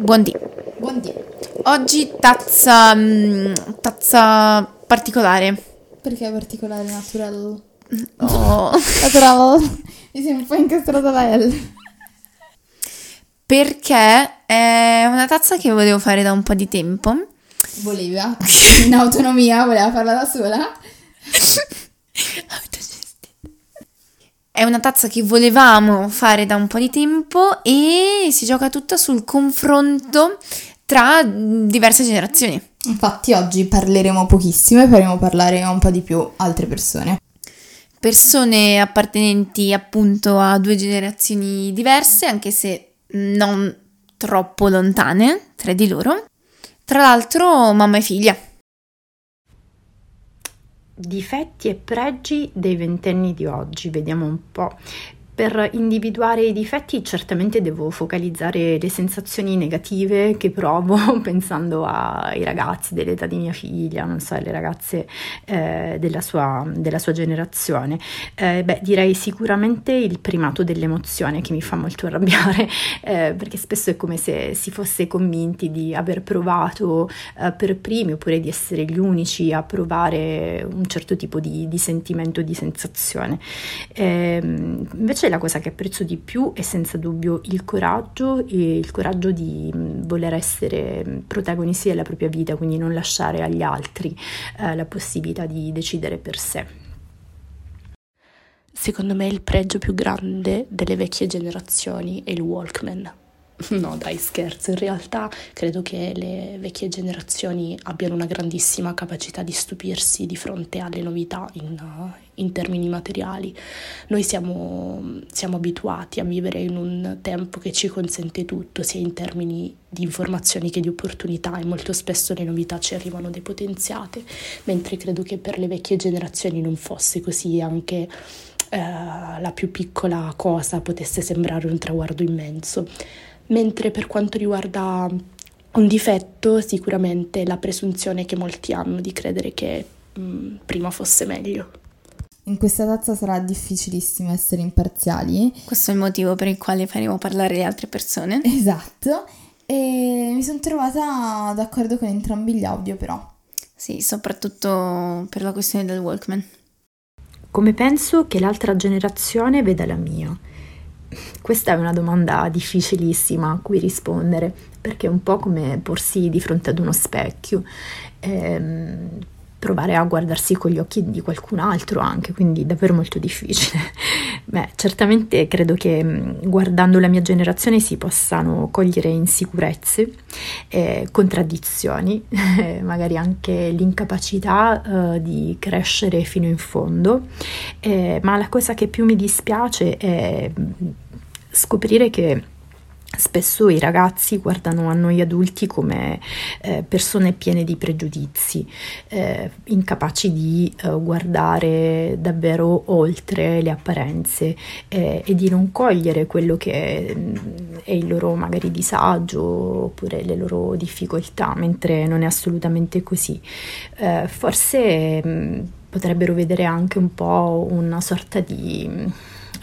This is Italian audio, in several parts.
Buondì. Buondì. Oggi tazza, mm, tazza particolare. Perché particolare natural? Oh. Natural. Mi sei un po' incastrata la L. Perché è una tazza che volevo fare da un po' di tempo. Voleva. In autonomia, voleva farla da sola. È una tazza che volevamo fare da un po' di tempo e si gioca tutta sul confronto tra diverse generazioni. Infatti oggi parleremo pochissimo e faremo parlare un po' di più altre persone. Persone appartenenti appunto a due generazioni diverse, anche se non troppo lontane tra di loro. Tra l'altro mamma e figlia. Difetti e pregi dei ventenni di oggi, vediamo un po'. Per individuare i difetti certamente devo focalizzare le sensazioni negative che provo pensando ai ragazzi dell'età di mia figlia, non so, alle ragazze eh, della, sua, della, sua, generazione. Eh, beh, direi sicuramente il primato dell'emozione che mi fa molto arrabbiare, eh, perché spesso è come se si fosse convinti di aver provato eh, per primi oppure di essere gli unici a provare un certo tipo di, di sentimento, di sensazione. Ehm, invece la cosa che apprezzo di più è senza dubbio il coraggio e il coraggio di mm, voler essere mm, protagonisti della propria vita, quindi non lasciare agli altri eh, la possibilità di decidere per sé. Secondo me il pregio più grande delle vecchie generazioni è il Walkman. No, dai, scherzo. In realtà credo che le vecchie generazioni abbiano una grandissima capacità di stupirsi di fronte alle novità in, in termini materiali. Noi siamo, siamo abituati a vivere in un tempo che ci consente tutto, sia in termini di informazioni che di opportunità e molto spesso le novità ci arrivano depotenziate, mentre credo che per le vecchie generazioni non fosse così anche eh, la più piccola cosa potesse sembrare un traguardo immenso mentre per quanto riguarda un difetto sicuramente la presunzione che molti hanno di credere che mh, mm, prima fosse meglio. In questa tazza sarà difficilissimo essere imparziali. Questo è il motivo per il quale faremo parlare le altre persone. Esatto. E mi sono trovata d'accordo con entrambi gli audio però. Sì, soprattutto per la questione del Walkman. Come penso che l'altra generazione veda la mia. Questa è una domanda difficilissima a cui rispondere, perché è un po' come porsi di fronte ad uno specchio. Ehm, provare a guardarsi con gli occhi di qualcun altro anche, quindi davvero molto difficile. Beh, certamente credo che mm, guardando la mia generazione si possano cogliere insicurezze, eh, contraddizioni, eh, magari anche l'incapacità eh, di crescere fino in fondo, eh, ma la cosa che più mi dispiace è mm, scoprire che Spesso i ragazzi guardano a noi adulti come eh, persone piene di pregiudizi, eh, incapaci di eh, guardare davvero oltre le apparenze eh, e di non cogliere quello che mm, è il loro magari disagio oppure le loro difficoltà, mentre non è assolutamente così. Eh, forse mh, mm, potrebbero vedere anche un po' una sorta di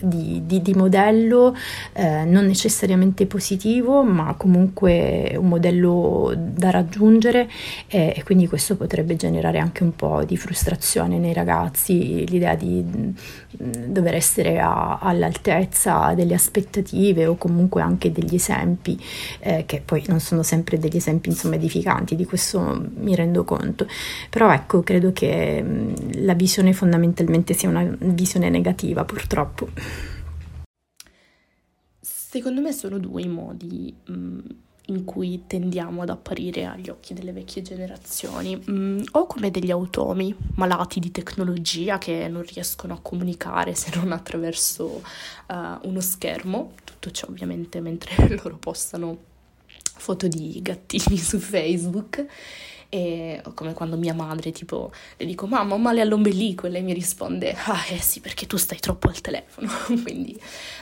di, di, di modello eh, non necessariamente positivo, ma comunque un modello da raggiungere e, e, quindi questo potrebbe generare anche un po' di frustrazione nei ragazzi, l'idea di mh, dover essere a, all'altezza delle aspettative o comunque anche degli esempi, eh, che poi non sono sempre degli esempi insomma edificanti, di questo mi rendo conto. Però ecco, credo che mh, la visione fondamentalmente sia una visione negativa purtroppo. Secondo me sono due i modi mh, mm, in cui tendiamo ad apparire agli occhi delle vecchie generazioni, mh, mm, o come degli automi malati di tecnologia che non riescono a comunicare se non attraverso uh, uno schermo, tutto ciò ovviamente mentre loro postano foto di gattini su Facebook e come quando mia madre tipo le dico mamma ho male all'ombelico e lei mi risponde ah eh sì perché tu stai troppo al telefono quindi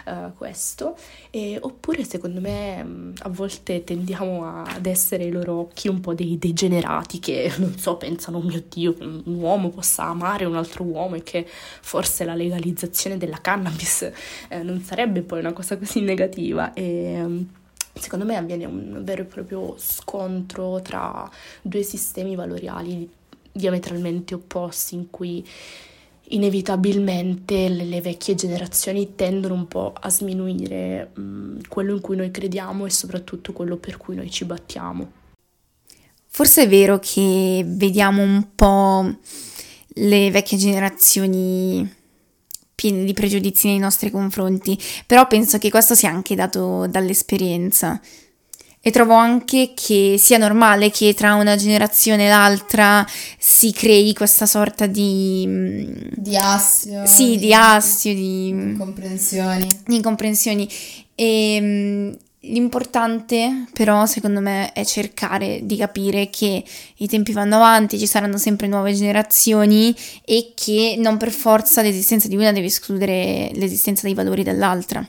uh, questo. E, oppure secondo me mm, a volte tendiamo ad essere ai loro occhi un po' dei degenerati che non so pensano oh mio dio un uomo possa amare un altro uomo e che forse la legalizzazione della cannabis eh, non sarebbe poi una cosa così negativa e um, secondo me avviene un vero e proprio scontro tra due sistemi valoriali diametralmente opposti in cui inevitabilmente le, vecchie generazioni tendono un po' a sminuire mh, quello in cui noi crediamo e soprattutto quello per cui noi ci battiamo. Forse è vero che vediamo un po' le vecchie generazioni piene di pregiudizi nei nostri confronti, però penso che questo sia anche dato dall'esperienza. E trovo anche che sia normale che tra una generazione e l'altra si crei questa sorta di... Mm, di assio. Sì, di, di assio, di... Incomprensioni. Di incomprensioni. E mm, L'importante però secondo me è cercare di capire che i tempi vanno avanti, ci saranno sempre nuove generazioni e che non per forza l'esistenza di una deve escludere l'esistenza dei valori dell'altra.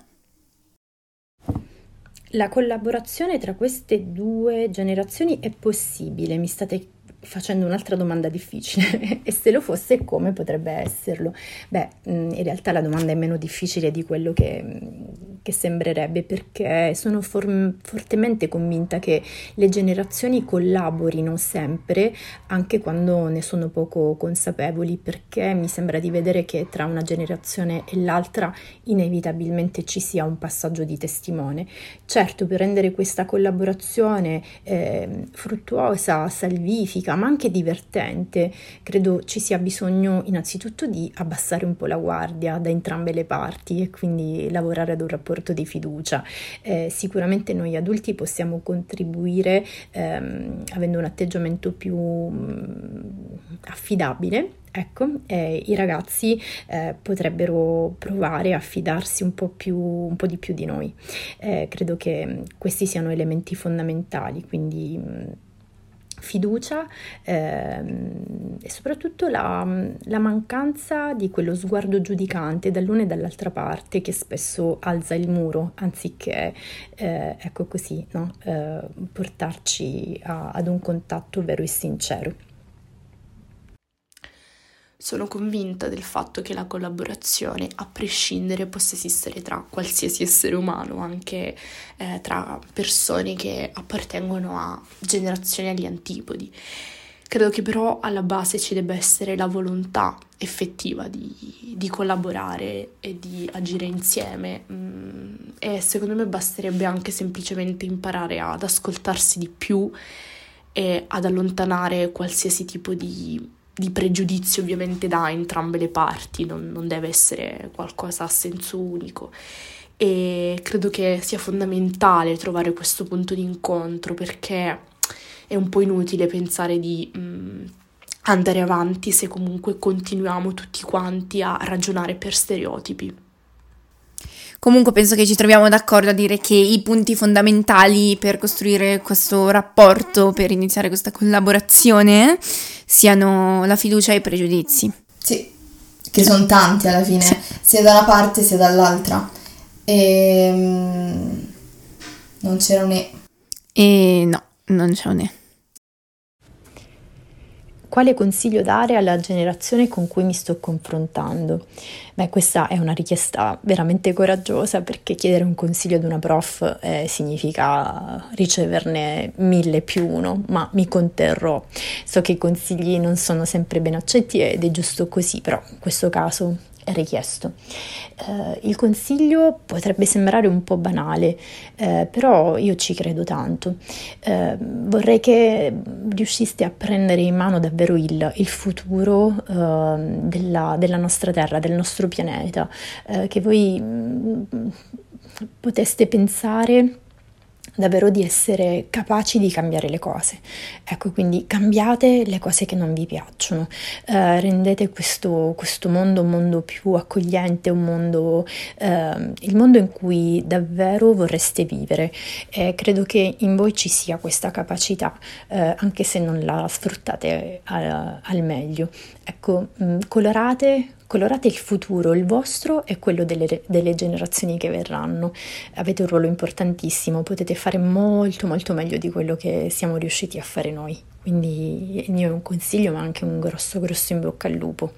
La collaborazione tra queste due generazioni è possibile, mi state facendo un'altra domanda difficile e se lo fosse come potrebbe esserlo? Beh, mm, in realtà la domanda è meno difficile di quello che, mm, che sembrerebbe perché sono for- fortemente convinta che le generazioni collaborino sempre anche quando ne sono poco consapevoli perché mi sembra di vedere che tra una generazione e l'altra inevitabilmente ci sia un passaggio di testimone. Certo, per rendere questa collaborazione eh, fruttuosa, salvifica, ma anche divertente. Credo ci sia bisogno innanzitutto di abbassare un po' la guardia da entrambe le parti e quindi lavorare ad un rapporto di fiducia. Eh, sicuramente noi adulti possiamo contribuire ehm, avendo un atteggiamento più mh, mm, affidabile Ecco, eh, i ragazzi eh, potrebbero provare a fidarsi un po, più, un po' di più di noi. Eh, credo che questi siano elementi fondamentali, quindi mm, fiducia ehm, e soprattutto la, la, mancanza di quello sguardo giudicante dall'una e dall'altra parte che spesso alza il muro anziché, eh, ecco così, no? eh, portarci a, ad un contatto vero e sincero. Sono convinta del fatto che la collaborazione, a prescindere, possa esistere tra qualsiasi essere umano, anche eh, tra persone che appartengono a generazioni agli antipodi. Credo che però alla base ci debba essere la volontà effettiva di, di collaborare e di agire insieme mm, e secondo me basterebbe anche semplicemente imparare ad ascoltarsi di più e ad allontanare qualsiasi tipo di di pregiudizio ovviamente da entrambe le parti, non, non deve essere qualcosa a senso unico. E credo che sia fondamentale trovare questo punto di incontro perché è un po' inutile pensare di mh, mm, andare avanti se comunque continuiamo tutti quanti a ragionare per stereotipi. Comunque penso che ci troviamo d'accordo a dire che i punti fondamentali per costruire questo rapporto, per iniziare questa collaborazione, siano la fiducia e i pregiudizi. Sì, che sono tanti alla fine, sì. sia da una parte sia dall'altra. E um, non c'era un E. E no, non c'è un E. Quale consiglio dare alla generazione con cui mi sto confrontando? Beh, questa è una richiesta veramente coraggiosa perché chiedere un consiglio ad una prof eh, significa riceverne mille più uno, ma mi conterrò. So che i consigli non sono sempre ben accetti ed è giusto così, però in questo caso richiesto. Eh, il consiglio potrebbe sembrare un po' banale, eh, però io ci credo tanto. Eh, vorrei che riusciste a prendere in mano davvero il, il futuro ehm, della, della, nostra Terra, del nostro pianeta, eh, che voi mm, poteste pensare davvero di essere capaci di cambiare le cose. Ecco, quindi cambiate le cose che non vi piacciono, eh, rendete questo, questo, mondo un mondo più accogliente, un mondo, eh, il mondo in cui davvero vorreste vivere. E credo che in voi ci sia questa capacità, eh, anche se non la sfruttate al, al meglio. Ecco, mh, mm, colorate colorate il futuro, il vostro e quello delle, delle, generazioni che verranno. Avete un ruolo importantissimo, potete fare molto molto meglio di quello che siamo riusciti a fare noi. Quindi il mio è un consiglio, ma anche un grosso grosso in bocca al lupo.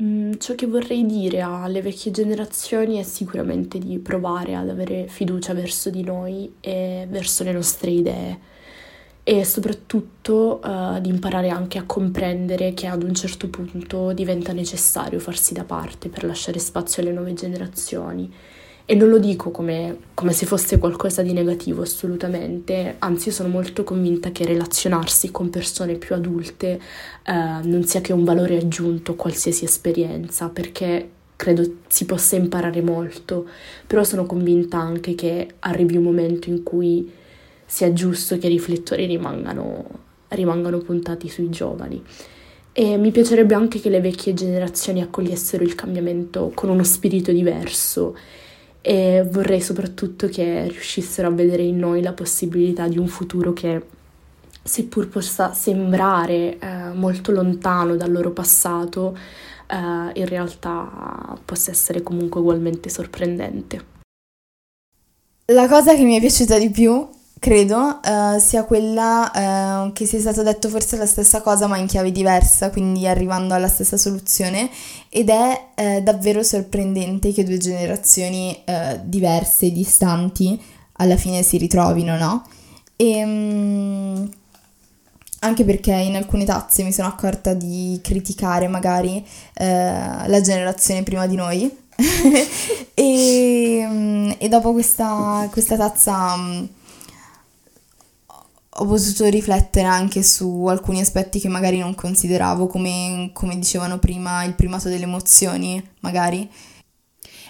Mm, ciò che vorrei dire alle vecchie generazioni è sicuramente di provare ad avere fiducia verso di noi e verso le nostre idee e soprattutto uh, di imparare anche a comprendere che ad un certo punto diventa necessario farsi da parte per lasciare spazio alle nuove generazioni. E non lo dico come, come, se fosse qualcosa di negativo assolutamente, anzi sono molto convinta che relazionarsi con persone più adulte eh, non sia che un valore aggiunto a qualsiasi esperienza, perché credo si possa imparare molto, però sono convinta anche che arrivi un momento in cui sia giusto che i riflettori rimangano, rimangano puntati sui giovani. E mi piacerebbe anche che le vecchie generazioni accogliessero il cambiamento con uno spirito diverso e vorrei soprattutto che riuscissero a vedere in noi la possibilità di un futuro che seppur possa sembrare eh, molto lontano dal loro passato, eh, in realtà possa essere comunque ugualmente sorprendente. La cosa che mi è piaciuta di più credo uh, sia quella uh, che sia stato detto forse la stessa cosa ma in chiave diversa, quindi arrivando alla stessa soluzione ed è uh, davvero sorprendente che due generazioni diverse, distanti, alla fine si ritrovino, no? E, um, anche perché in alcune tazze mi sono accorta di criticare magari la generazione prima di noi e, um, e, dopo questa, questa tazza um, ho potuto riflettere anche su alcuni aspetti che magari non consideravo, come, come dicevano prima, il primato delle emozioni, magari.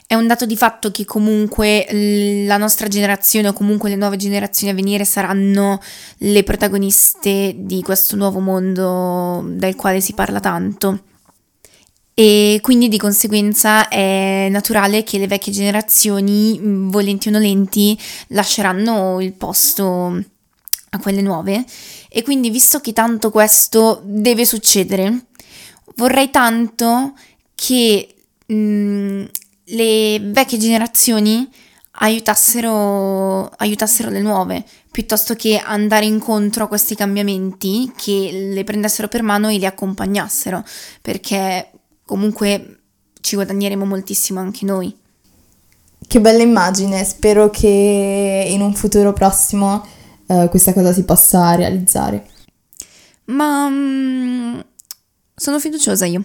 È un dato di fatto che comunque la nostra generazione o comunque le nuove generazioni a venire saranno le protagoniste di questo nuovo mondo del quale si parla tanto. E quindi di conseguenza è naturale che le vecchie generazioni, volenti o nolenti, lasceranno il posto a quelle nuove e quindi visto che tanto questo deve succedere, vorrei tanto che mh, mm, le vecchie generazioni aiutassero, aiutassero le nuove, piuttosto che andare incontro a questi cambiamenti, che le prendessero per mano e le accompagnassero, perché comunque ci guadagneremo moltissimo anche noi. Che bella immagine, spero che in un futuro prossimo uh, questa cosa si possa realizzare. Ma um, sono fiduciosa io.